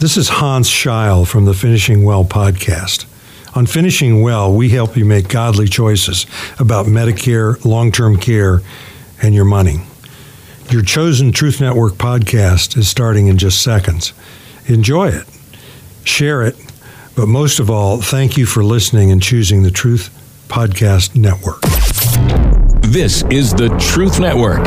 This is Hans Scheil from the Finishing Well podcast. On Finishing Well, we help you make godly choices about Medicare, long term care, and your money. Your chosen Truth Network podcast is starting in just seconds. Enjoy it, share it, but most of all, thank you for listening and choosing the Truth Podcast Network. This is the Truth Network.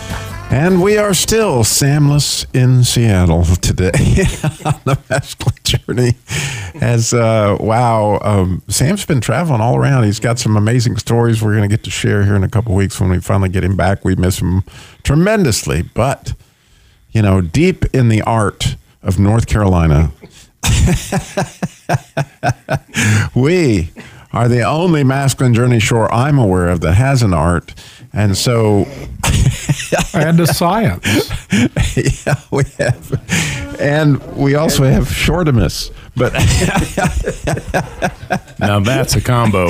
And we are still Samless in Seattle today on the masculine journey. As uh, wow, um, Sam's been traveling all around. He's got some amazing stories we're going to get to share here in a couple weeks when we finally get him back. We miss him tremendously, but you know, deep in the art of North Carolina, we are the only masculine journey shore I'm aware of that has an art. And so, and a science. yeah, we have, and we also have shortimus. But now that's a combo.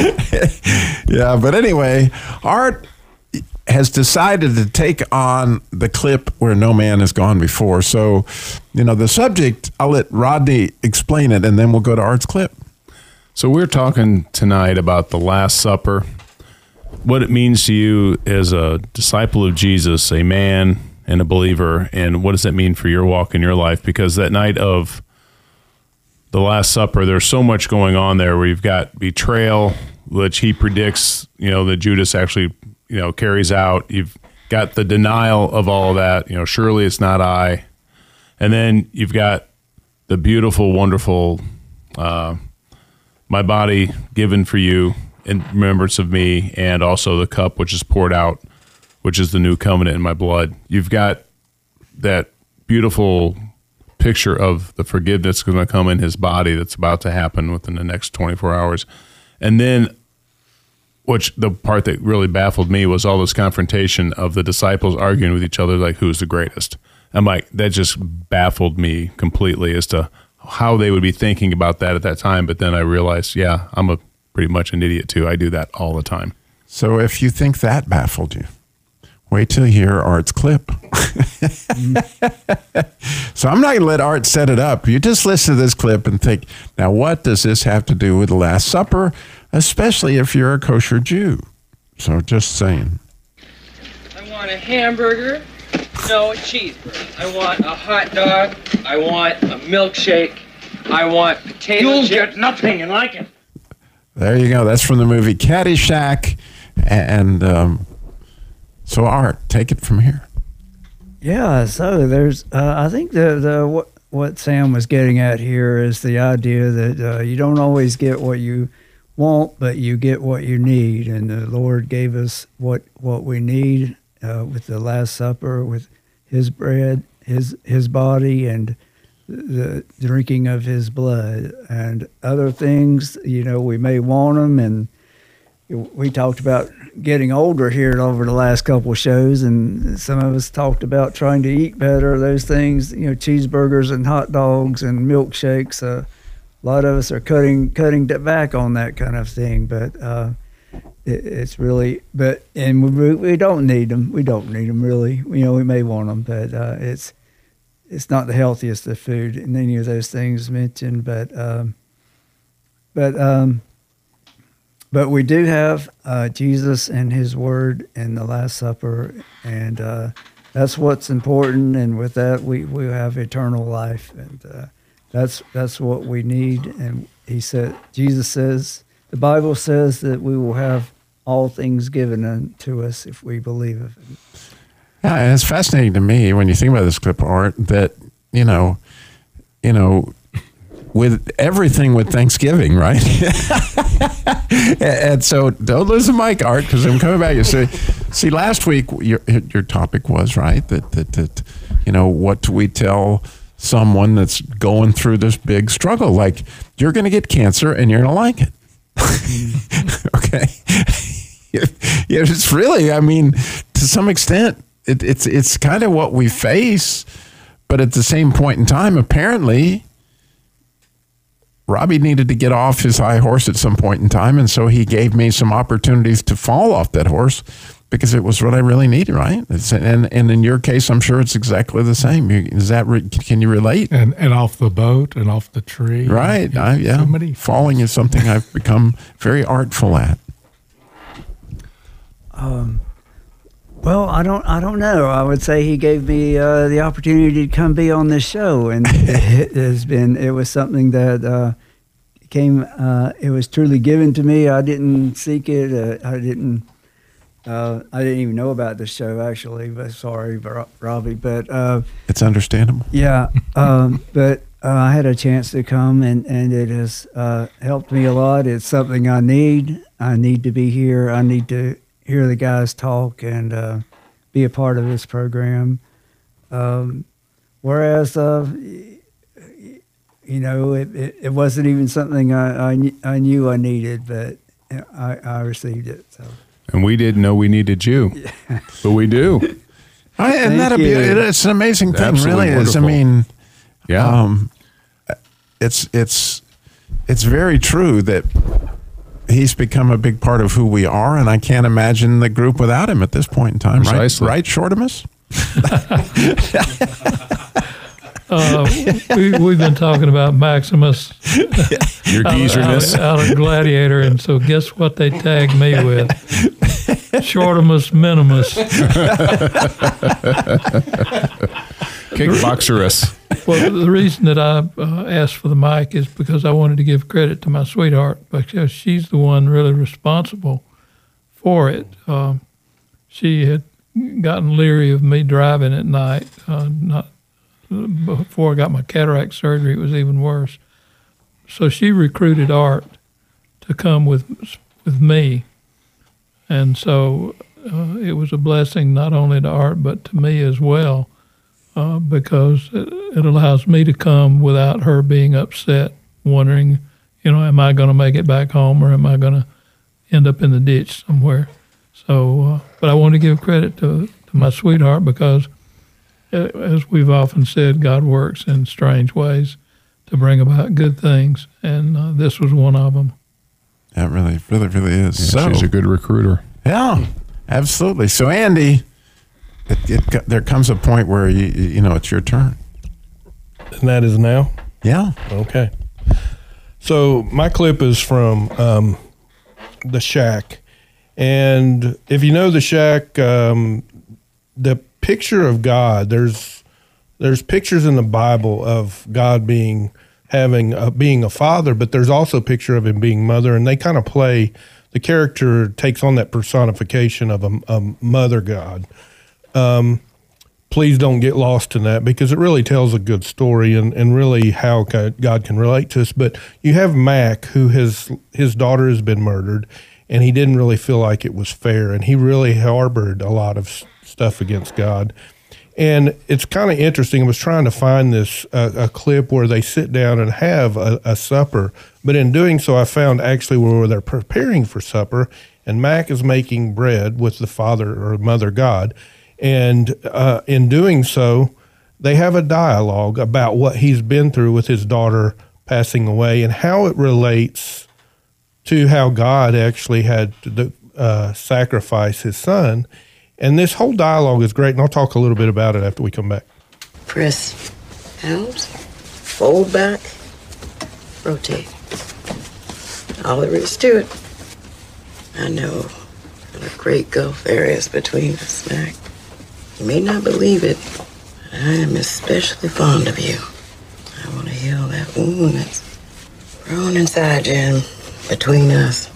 yeah, but anyway, Art has decided to take on the clip where no man has gone before. So, you know, the subject, I'll let Rodney explain it, and then we'll go to Art's clip. So we're talking tonight about the Last Supper what it means to you as a disciple of Jesus, a man and a believer, and what does that mean for your walk in your life? Because that night of the Last Supper, there's so much going on there you've got betrayal, which he predicts, you know, that Judas actually, you know, carries out. You've got the denial of all that, you know, surely it's not I. And then you've got the beautiful, wonderful, uh, my body given for you in remembrance of me, and also the cup which is poured out, which is the new covenant in my blood. You've got that beautiful picture of the forgiveness going to come in his body that's about to happen within the next 24 hours. And then, which the part that really baffled me was all this confrontation of the disciples arguing with each other, like who's the greatest. I'm like, that just baffled me completely as to how they would be thinking about that at that time. But then I realized, yeah, I'm a pretty much an idiot too. I do that all the time. So if you think that baffled you, wait till you hear Art's clip. so I'm not going to let Art set it up. You just listen to this clip and think, now what does this have to do with the Last Supper, especially if you're a kosher Jew? So just saying. I want a hamburger, no a cheeseburger. I want a hot dog. I want a milkshake. I want potato You'll chips. get nothing and like it. There you go. That's from the movie Caddyshack. And um, so, Art, take it from here. Yeah. So there's, uh, I think the the what what Sam was getting at here is the idea that uh, you don't always get what you want, but you get what you need, and the Lord gave us what what we need uh, with the Last Supper, with His bread, His His body, and the drinking of his blood and other things. You know, we may want them, and we talked about getting older here over the last couple of shows, and some of us talked about trying to eat better. Those things, you know, cheeseburgers and hot dogs and milkshakes. Uh, a lot of us are cutting cutting back on that kind of thing, but. Uh, it, it's really, but and we, we don't need them. We don't need them really. You know, we may want them, but uh, it's it's not the healthiest of food in any of those things mentioned, but um, but um, but we do have uh, Jesus and His Word in the Last Supper, and uh, that's what's important. And with that, we we have eternal life, and uh, that's that's what we need. And He said, Jesus says, the Bible says that we will have all things given unto us if we believe of it. Yeah, and it's fascinating to me when you think about this clip art that you know, you know, with everything with Thanksgiving, right? and so don't lose the mic, Art, because I'm coming back. You see, see, last week your your topic was right that that that you know what do we tell someone that's going through this big struggle? Like you're going to get cancer and you're going to like it, okay? it's really, I mean, to some extent, it, it's it's kind of what we face, but at the same point in time, apparently, Robbie needed to get off his high horse at some point in time, and so he gave me some opportunities to fall off that horse because it was what I really needed, right? It's, and and in your case, I'm sure it's exactly the same. You- Is that re- can you relate? and and off the boat and off the tree. Right? Yeah, I, yeah. So Falling is something I've become very artful at. Um, Well, I don't, I don't know. I would say he gave me uh, the opportunity to come be on this show, and it has been. It was something that uh, came. Uh, it was truly given to me. I didn't seek it. Uh, I didn't. Uh, I didn't even know about this show actually. But sorry, Robbie. But uh, It's understandable. yeah, um, but uh, I had a chance to come, and and it has uh, helped me a lot. It's something I need. I need to be here. I need to hear the guys talk and uh, be a part of this program. Um, whereas, uh, you know, it, it, it wasn't even something I, I, I knew I needed, but I, I received it. So. And we didn't know we needed you, but we do. I, and Thank that'd be you. it, it's an amazing thing, Absolutely really is. I mean, Yeah. um, it's it's it's very true that he's become a big part of who we are, and I can't imagine the group without him at this point in time. Precisely. Right, right, Shortimus. Uh, we, we've been talking about Maximus Your out, geezerness. out, out of Gladiator, and so guess what they tagged me with? Shortimus Minimus. Kickboxerus. Well, the reason that I uh, asked for the mic is because I wanted to give credit to my sweetheart because she's the one really responsible for it. Um, she had gotten leery of me driving at night. Uh, not before I got my cataract surgery, it was even worse. So she recruited Art to come with with me, and so uh, it was a blessing not only to Art but to me as well uh, because it, it allows me to come without her being upset, wondering, you know, am I going to make it back home or am I going to end up in the ditch somewhere? So, uh, but I want to give credit to, to my sweetheart because, uh, as we've often said, God works in strange ways to bring about good things, and uh, this was one of them. That really, really, really is. so, She's a good recruiter. yeah, absolutely. So, Andy, it, it, there comes a point where you you know it's your turn. And that is now? Yeah. Okay. So my clip is from um, The Shack. And if you know The Shack, um, the picture of God, there's there's pictures in the Bible of God being having a, being a father, but there's also a picture of him being mother, and they kind of play. The character takes on that personification of a, a mother God please don't get lost in that because it really tells a good story and, and really how God God can relate to us. But you have Mac, who has his daughter has been murdered, and he didn't really feel like it was fair, and he really harbored a lot of stuff against God. And it's kind of interesting. I was trying to find this uh, a clip where they sit down and have a, a supper, but in doing so, I found actually where they're preparing for supper, and Mac is making bread with the Father or Mother God, and uh, in doing so, they have a dialogue about what he's been through with his daughter passing away and how it relates to how God actually had to uh, sacrifice his son. And this whole dialogue is great, and I'll talk a little bit about it after we come back. Press out, fold back, rotate. All there is to it. I know what a great gulf there is between us, Mac. You may not believe it, but I am especially fond of you. I want to heal that wound that's grown inside you between us.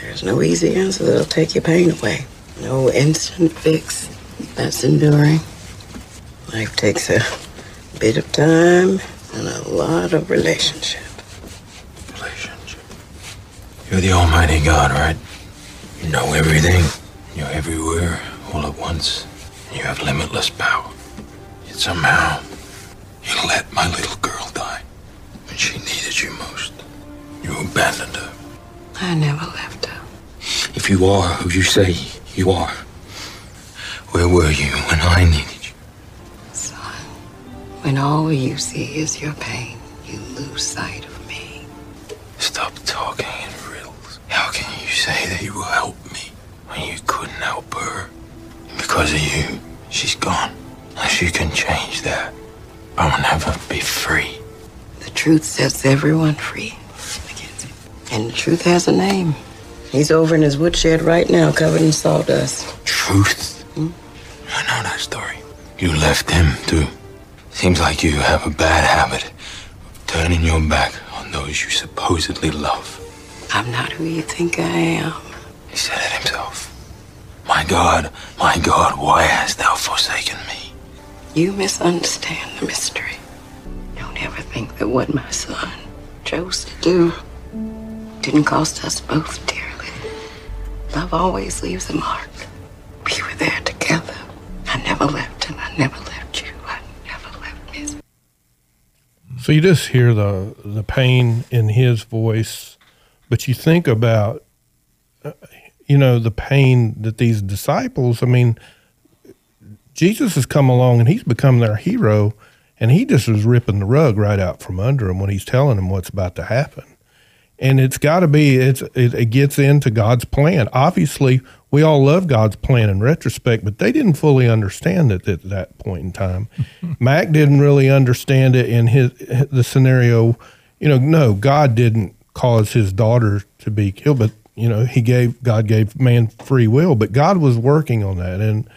There's no easy answer that'll take your pain away. No instant fix that's enduring. Life takes a bit of time and a lot of relationship. relationship. You're the Almighty God, right? You know everything. You're everywhere, all at once. You have limitless power. Yet somehow, you let my little girl die when she needed you most. You abandoned her. I never left her. If you are who you say you are, where were you when I needed you? Son, when all you see is your pain, you lose sight of me. Stop talking in riddles. How can you say that you will help me when you couldn't help her? Because of you, she's gone. Unless you can change that, I will never be free. The truth sets everyone free, And the truth has a name. He's over in his woodshed right now, covered in sawdust. Truth? Hmm? I know that story. You left him, too. Seems like you have a bad habit of turning your back on those you supposedly love. I'm not who you think I am. He said it himself. My God, my God, why hast thou forsaken me? You misunderstand the mystery. Don't ever think that what my son chose to do didn't cost us both dearly. Love always leaves a mark. We were there together. I never left and I never left you. I never left Miss. So you just hear the the pain in his voice, but you think about, uh, you know, the pain that these disciples. I mean, Jesus has come along and he's become their hero, and he just was ripping the rug right out from under them when he's telling them what's about to happen. And it's got to be it's it, it gets into God's plan. Obviously, we all love God's plan in retrospect, but they didn't fully understand it at that point in time. Mac didn't really understand it in his the scenario. You know, no, God didn't cause his daughter to be killed, but you know, he gave God gave man free will, but God was working on that and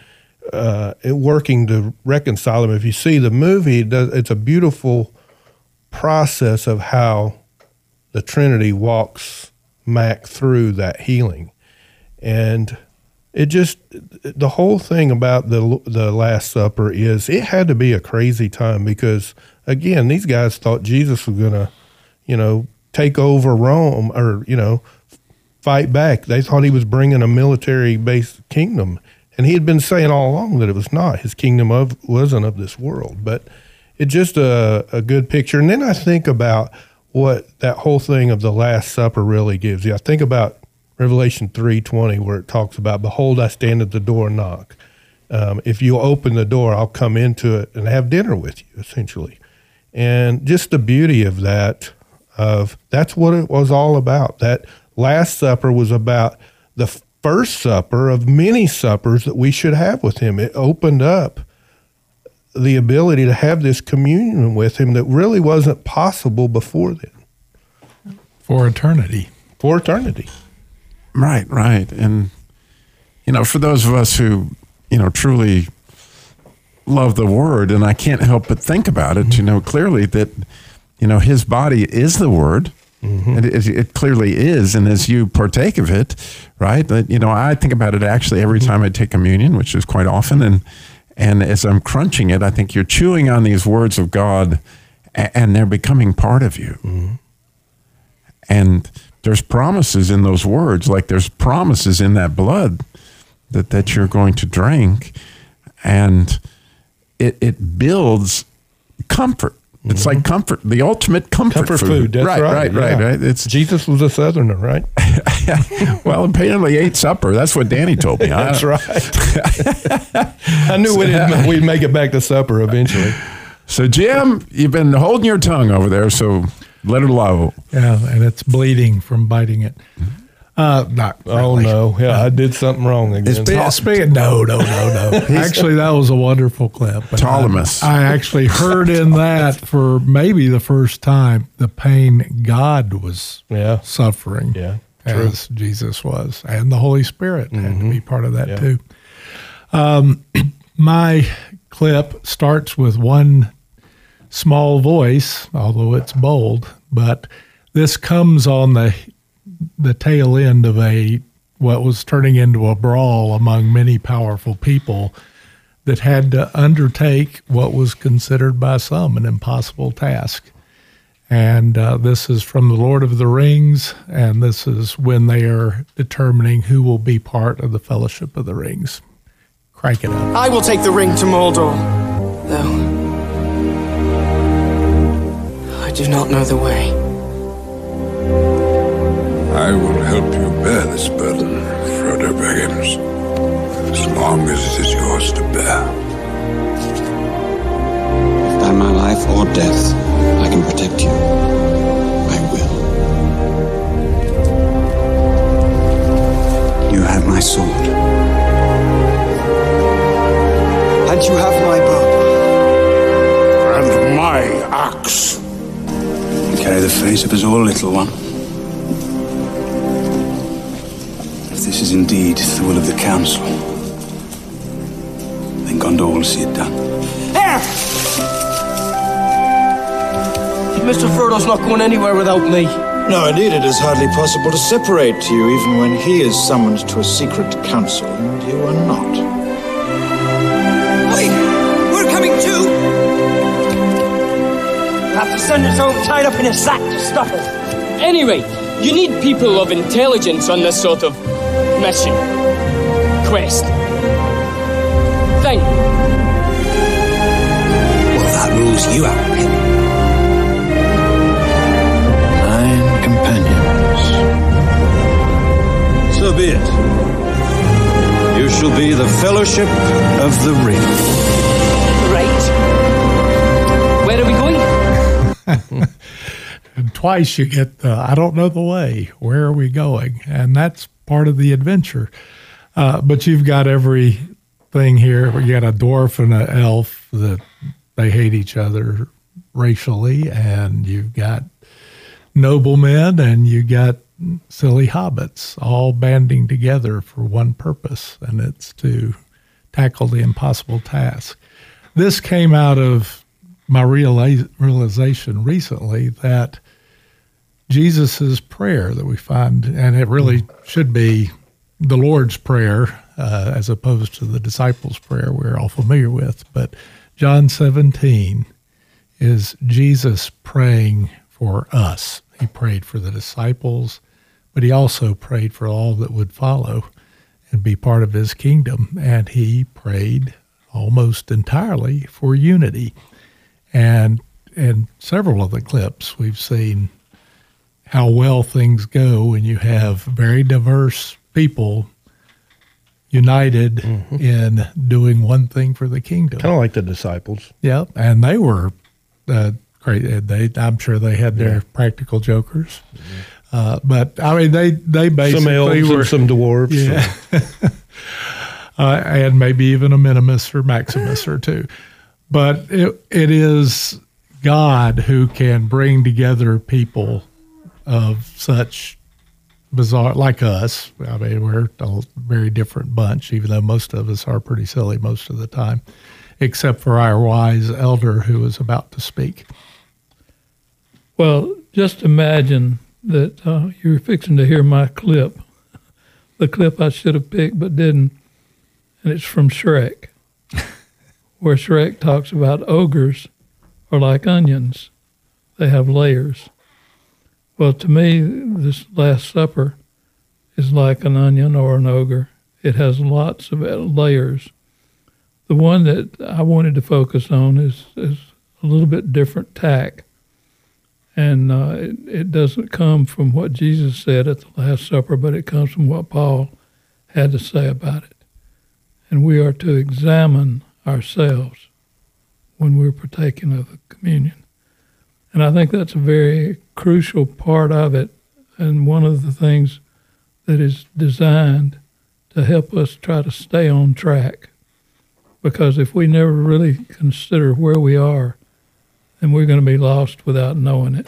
uh, working to reconcile them. If you see the movie, it's a beautiful process of how the Trinity walks Mac through that healing, and it just the whole thing about the the Last Supper is it had to be a crazy time because again these guys thought Jesus was gonna, you know, take over Rome or you know, fight back. They thought he was bringing a military based kingdom, and he had been saying all along that it was not. His kingdom of wasn't of this world, but it's just a, a good picture. And then I think about what that whole thing of the Last Supper really gives you. I think about Revelation three twenty, where it talks about, "Behold, I stand at the door and knock. Um, if you open the door, I'll come into it and have dinner with you." Essentially, and just the beauty of that, of that's what it was all about. That Last Supper was about the first supper of many suppers that we should have with Him. It opened up the ability to have this communion with him that really wasn't possible before then. For eternity. For eternity. Right, right. And, you know, for those of us who, you know, truly love the word, and I can't help but think about it, you know, clearly that, you know, his body is the word. Mm-hmm. And it, it clearly is. And as you partake of it, right, that, you know, I think about it actually every mm-hmm. time I take communion, which is quite often. And, and as I'm crunching it, I think you're chewing on these words of God and they're becoming part of you. Mm-hmm. And there's promises in those words, like there's promises in that blood that, that you're going to drink. And it, it builds comfort. It's mm-hmm. like comfort, the ultimate comfort, Comfort food. That's right, right. right, right, yeah. right. It's Jesus was a southerner, right? well, apparently ate supper. That's what Danny told me. I- That's right. I knew we'd, we'd make it back to supper eventually. So, Jim, you've been holding your tongue over there, so let it low. Yeah, and it's bleeding from biting it. Mm-hmm. Uh, not Oh really. no! Yeah, I did something wrong again. Spe- speaking, no, no, no, no. actually, that was a wonderful clip. And Ptolemus. I, I actually heard in that for maybe the first time the pain God was Yeah. suffering Yeah, true. as Jesus was, and the Holy Spirit had to be part of that Yeah. too. Um, my clip starts with one small voice, although it's bold, but this comes on the the tail end of a what was turning into a brawl among many powerful people that had to undertake what was considered by some an impossible task. And uh, this is from the Lord of the Rings, and this is when they are determining who will be part of the Fellowship of the Rings. Crank it up. I will take the ring to Mordor. Though I do not know the way. I will help you bear this burden, Baggins. As long as it is yours to bear. If by my life or death I can protect you, I will. You have my sword. And you have my bow. And my axe. You carry the face of us all, little one. This is indeed the will of the council, then Gondor will see it done. There! Mr. Frodo's not going anywhere without me. No, indeed, it is hardly possible to separate you, even when he is summoned to a secret council and you are not. Wait! We're coming too! Have to send us home tied up in a sack to stop us. Anyway, you need people of intelligence on this sort of mission. Quest. Thing. Well, that rules you out, mate. Nine companions. So be it. You shall be the Fellowship of the Ring. Right. Where are we going? and twice you get the I don't know the way. Where are we going? And that's part of the adventure. Uh, but you've got everything here. You got a dwarf and an elf that they hate each other racially, and you've got noblemen and you got silly hobbits all banding together for one purpose, and it's to tackle the impossible task. This came out of my reali- realization recently that Jesus' prayer that we find, and it really should be the Lord's Prayer uh, as opposed to the disciples' prayer we're all familiar with, but John 17 is Jesus praying for us. He prayed for the disciples, but he also prayed for all that would follow and be part of his kingdom. And he prayed almost entirely for unity. And in several of the clips, we've seen how well things go when you have very diverse people united in doing one thing for the kingdom. Kind of like the disciples. Yep, and they were uh, great. They, I'm sure they had their practical jokers, uh, but I mean, they they basically Some elves were and some dwarves. yeah, uh, and maybe even a minimus or maximus or two. But it it is God who can bring together people of such bizarre, like us. I mean, we're a very different bunch, even though most of us are pretty silly most of the time, except for our wise elder who is about to speak. Well, just imagine that uh, you're fixing to hear my clip, the clip I should have picked but didn't, and it's from Shrek, where Shrek talks about ogres are like onions, they have layers. Well, to me, this Last Supper is like an onion or an ogre. It has lots of layers. The one that I wanted to focus on is, is a little bit different tack. And uh, it, it doesn't come from what Jesus said at the Last Supper, but it comes from what Paul had to say about it. And we are to examine ourselves when we're partaking of the communion. And I think that's a very crucial part of it, and one of the things that is designed to help us try to stay on track. Because if we never really consider where we are, then we're going to be lost without knowing it.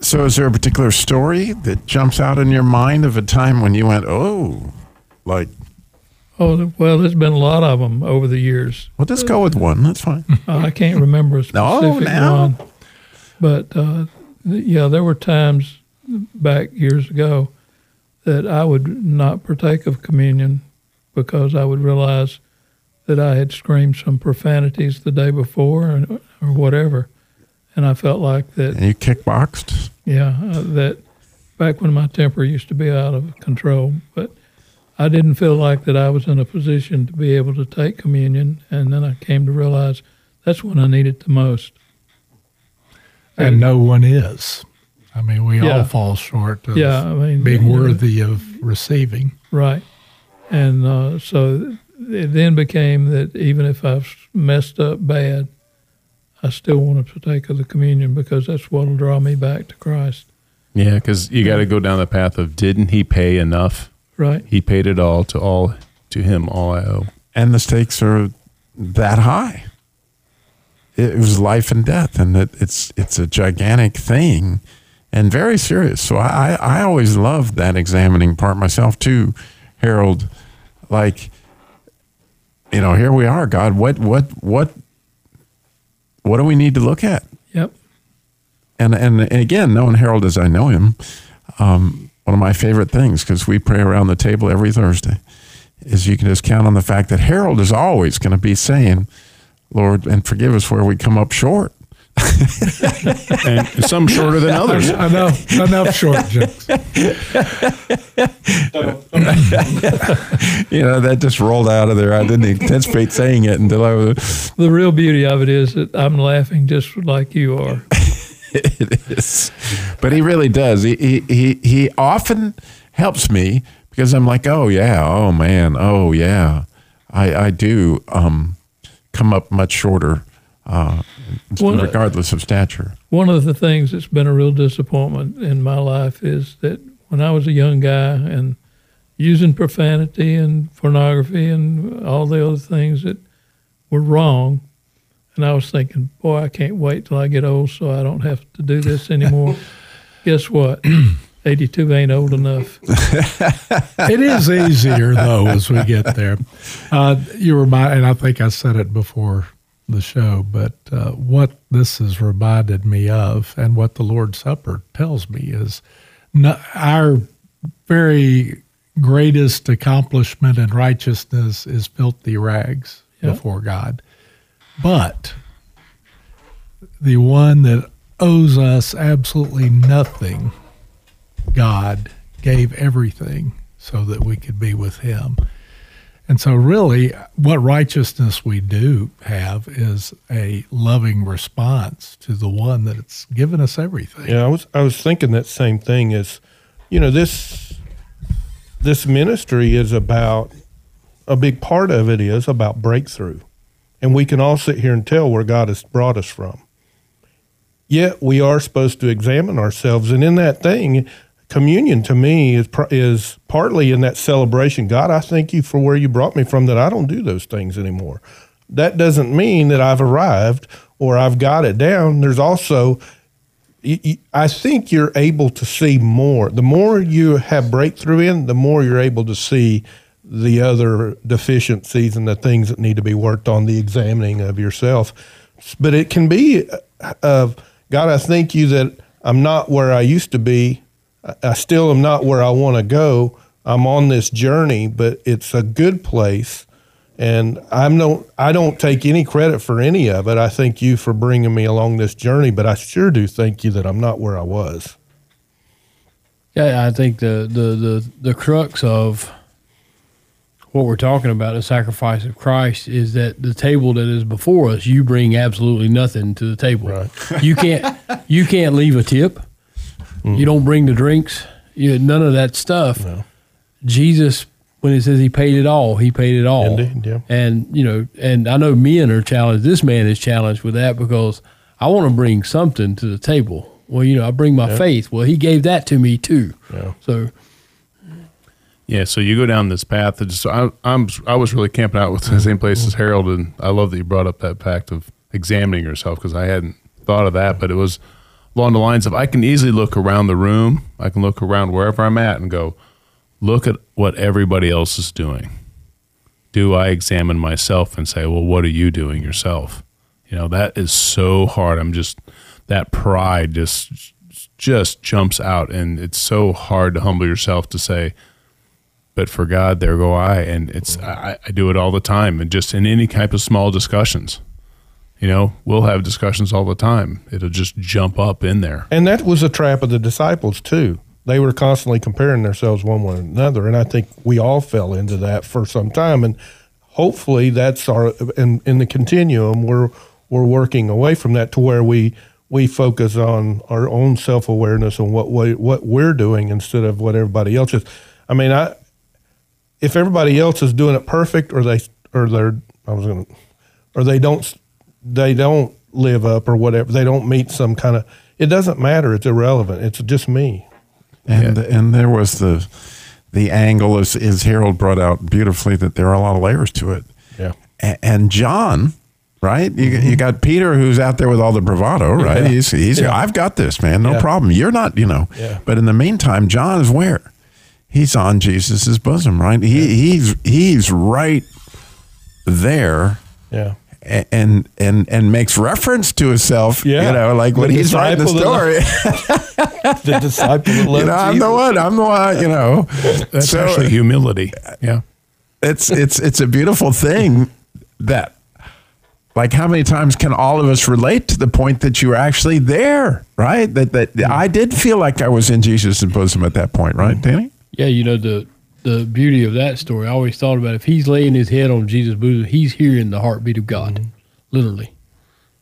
So, is there a particular story that jumps out in your mind of a time when you went, "Oh," like? Oh well, there's been a lot of them over the years. Well, let's go with one. That's fine. I can't remember a No, specific now. one, but uh, yeah, there were times back years ago that I would not partake of communion because I would realize that I had screamed some profanities the day before or, or whatever, and I felt like that. And you kickboxed. Yeah, uh, that back when my temper used to be out of control, but I didn't feel like that I was in a position to be able to take communion, and then I came to realize that's when I need it the most. And no one is. I mean, we Yeah. all fall short of Yeah, I mean, being you know. worthy of receiving. Right. And uh, so it then became that even if I've messed up bad, I still want to partake of the communion because that's what will draw me back to Christ. Yeah, because you got to go down the path of didn't he pay enough? Right. He paid it all to all to him all I owe. and the stakes are that high. It was life and death, and it, it's it's a gigantic thing, and very serious. So I I always loved that examining part myself too, Harold. Like, you know, here we are, God. What what what what do we need to look at? Yep. And and, and again, knowing Harold as I know him, um, one of my favorite things because we pray around the table every Thursday is you can just count on the fact that Harold is always going to be saying, "Lord, and forgive us where we come up short." and some shorter than others. enough, enough short jokes. you know, that just rolled out of there. I didn't anticipate saying it until I was. The real beauty of it is that I'm laughing just like you are. it is. But he really does. He, he, he, he often helps me because I'm like, oh, yeah, oh, man, oh, yeah. I, I do um, come up much shorter, uh, Well, regardless of stature. One of the things that's been a real disappointment in my life is that when I was a young guy and using profanity and pornography and all the other things that were wrong, and I was thinking, boy, I can't wait till I get old so I don't have to do this anymore. Guess what? 82 ain't old enough. it is easier though as we get there. Uh, you remind, and I think I said it before the show, but uh, what this has reminded me of, and what the Lord's Supper tells me is, no, our very greatest accomplishment in righteousness is filthy rags Yeah. before God, but the one that owes us absolutely nothing God gave everything so that we could be with Him. And so, really, what righteousness we do have is a loving response to the one that's given us everything. Yeah, I was I was thinking that same thing. Is you know this this ministry is about a big part of it is about breakthrough, and we can all sit here and tell where God has brought us from. Yet we are supposed to examine ourselves, and in that thing, communion to me is is partly in that celebration. God, I thank you for where you brought me from. That I don't do those things anymore. That doesn't mean that I've arrived or I've got it down. There's also I think you're able to see more. The more you have breakthrough in, the more you're able to see the other deficiencies and the things that need to be worked on, the examining of yourself. But it can be uh, of God, I thank you that I'm not where I used to be. I- I still am not where I want to go. I'm on this journey, but it's a good place. And I'm no, I don't take any credit for any of it. I thank you for bringing me along this journey, but I sure do thank you that I'm not where I was. Yeah, I think the the the the crux of what we're talking about, the sacrifice of Christ, is that the table that is before us, you bring absolutely nothing to the table. You can't you can't leave a tip. Mm-hmm. You don't bring the drinks. You none of that stuff. Jesus, when it says he paid it all, he paid it all. Indeed, yeah. And you know, and I know men are challenged. This man is challenged with that because I want to bring something to the table. Well, you know, I bring my Yeah. faith. Well, he gave that to me too. Yeah. So Yeah, so you go down this path. Just I, I'm I was really camping out with the same place as Harold, and I love that you brought up that fact of examining yourself because I hadn't thought of that, but it was along the lines of I can easily look around the room, I can look around wherever I'm at, and go, look at what everybody else is doing. Do I examine myself and say, well, what are you doing yourself? You know, that is so hard. I'm just that pride just just jumps out, and it's so hard to humble yourself to say but for God, there go I. And it's mm-hmm. I, I do it all the time, and just in any type of small discussions. You know, we'll have discussions all the time. It'll just jump up in there. And that was a trap of the disciples too. They were constantly comparing themselves one with another, and I think we all fell into that for some time. And hopefully, that's our in in the continuum. We're we're working away from that to where we we focus on our own self awareness and what we, what we're doing instead of what everybody else is. I mean, I if everybody else is doing it perfect, or they or they're I was gonna, or they don't they don't live up or whatever, they don't meet some kind of. It doesn't matter. It's irrelevant. It's just me. And and there was the the angle as, as Harold brought out beautifully that there are a lot of layers to it. Yeah. A- and John, right? You, mm-hmm. you got Peter who's out there with all the bravado, right? Yeah. He's he's Yeah. I've got this, man. No Yeah. problem. You're not, you know. Yeah. But in the meantime, John is where? He's on Jesus's bosom, right? He he's he's right there. Yeah. And and and makes reference to himself, Yeah. you know, like when he's writing the story. that the disciple that you know, I'm the one. I'm the one. You know, That's So- actually humility. Yeah. it's it's it's a beautiful thing that like how many times can all of us relate to the point that you were actually there right that that hmm. i did feel like i was in jesus' bosom at that point right danny Yeah, you know the the beauty of that story. I always thought about if he's laying his head on Jesus' bosom, he's hearing the heartbeat of God, mm-hmm. literally.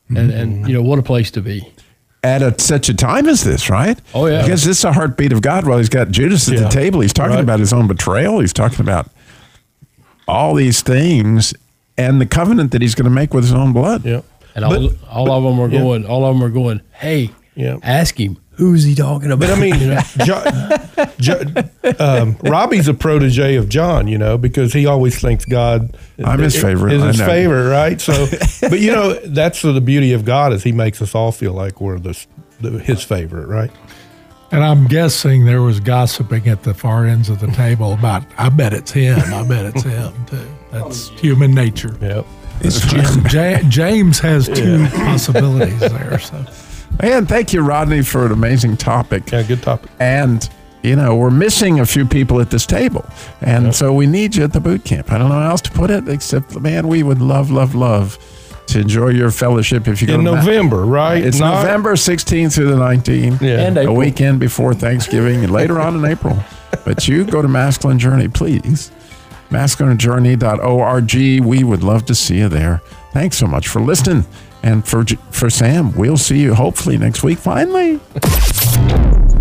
And mm-hmm. and you know what a place to be. at a, such a time as this right Oh, yeah. because this is a heartbeat of god while he's got judas at Yeah. the table he's talking Right. about his own betrayal he's talking about all these things and the covenant that he's going to make with his own blood Yeah. And all, But- all of them are yeah. going. All of them are going. Hey, Yeah. ask him who's he talking about. But I mean, You know? jo- jo- um, Robbie's a protege of John, you know, because he always thinks God. I'm his favorite, Is his know. favorite, right? So, but you know, that's the beauty of God is He makes us all feel like we're the, the his favorite, right? And I'm guessing there was gossiping at the far ends of the table about, I bet it's him. I bet it's him, too. That's human nature. Yep. And Ja- James has two possibilities there. So And thank you, Rodney, for an amazing topic. Yeah, good topic. And, you know, we're missing a few people at this table. And so we need you at the boot camp. I don't know how else to put it, except, man, we would love, love, love to enjoy your fellowship if you go In to Ma- November, right? It's Not- November 16th through the 19th. Yeah. And a weekend before Thanksgiving and later on in April. But you go to Masculine Journey, please. MasculineJourney.org. We would love to see you there. Thanks so much for listening. And for, for Sam, we'll see you hopefully next week, finally.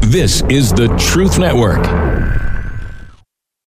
This is the Truth Network.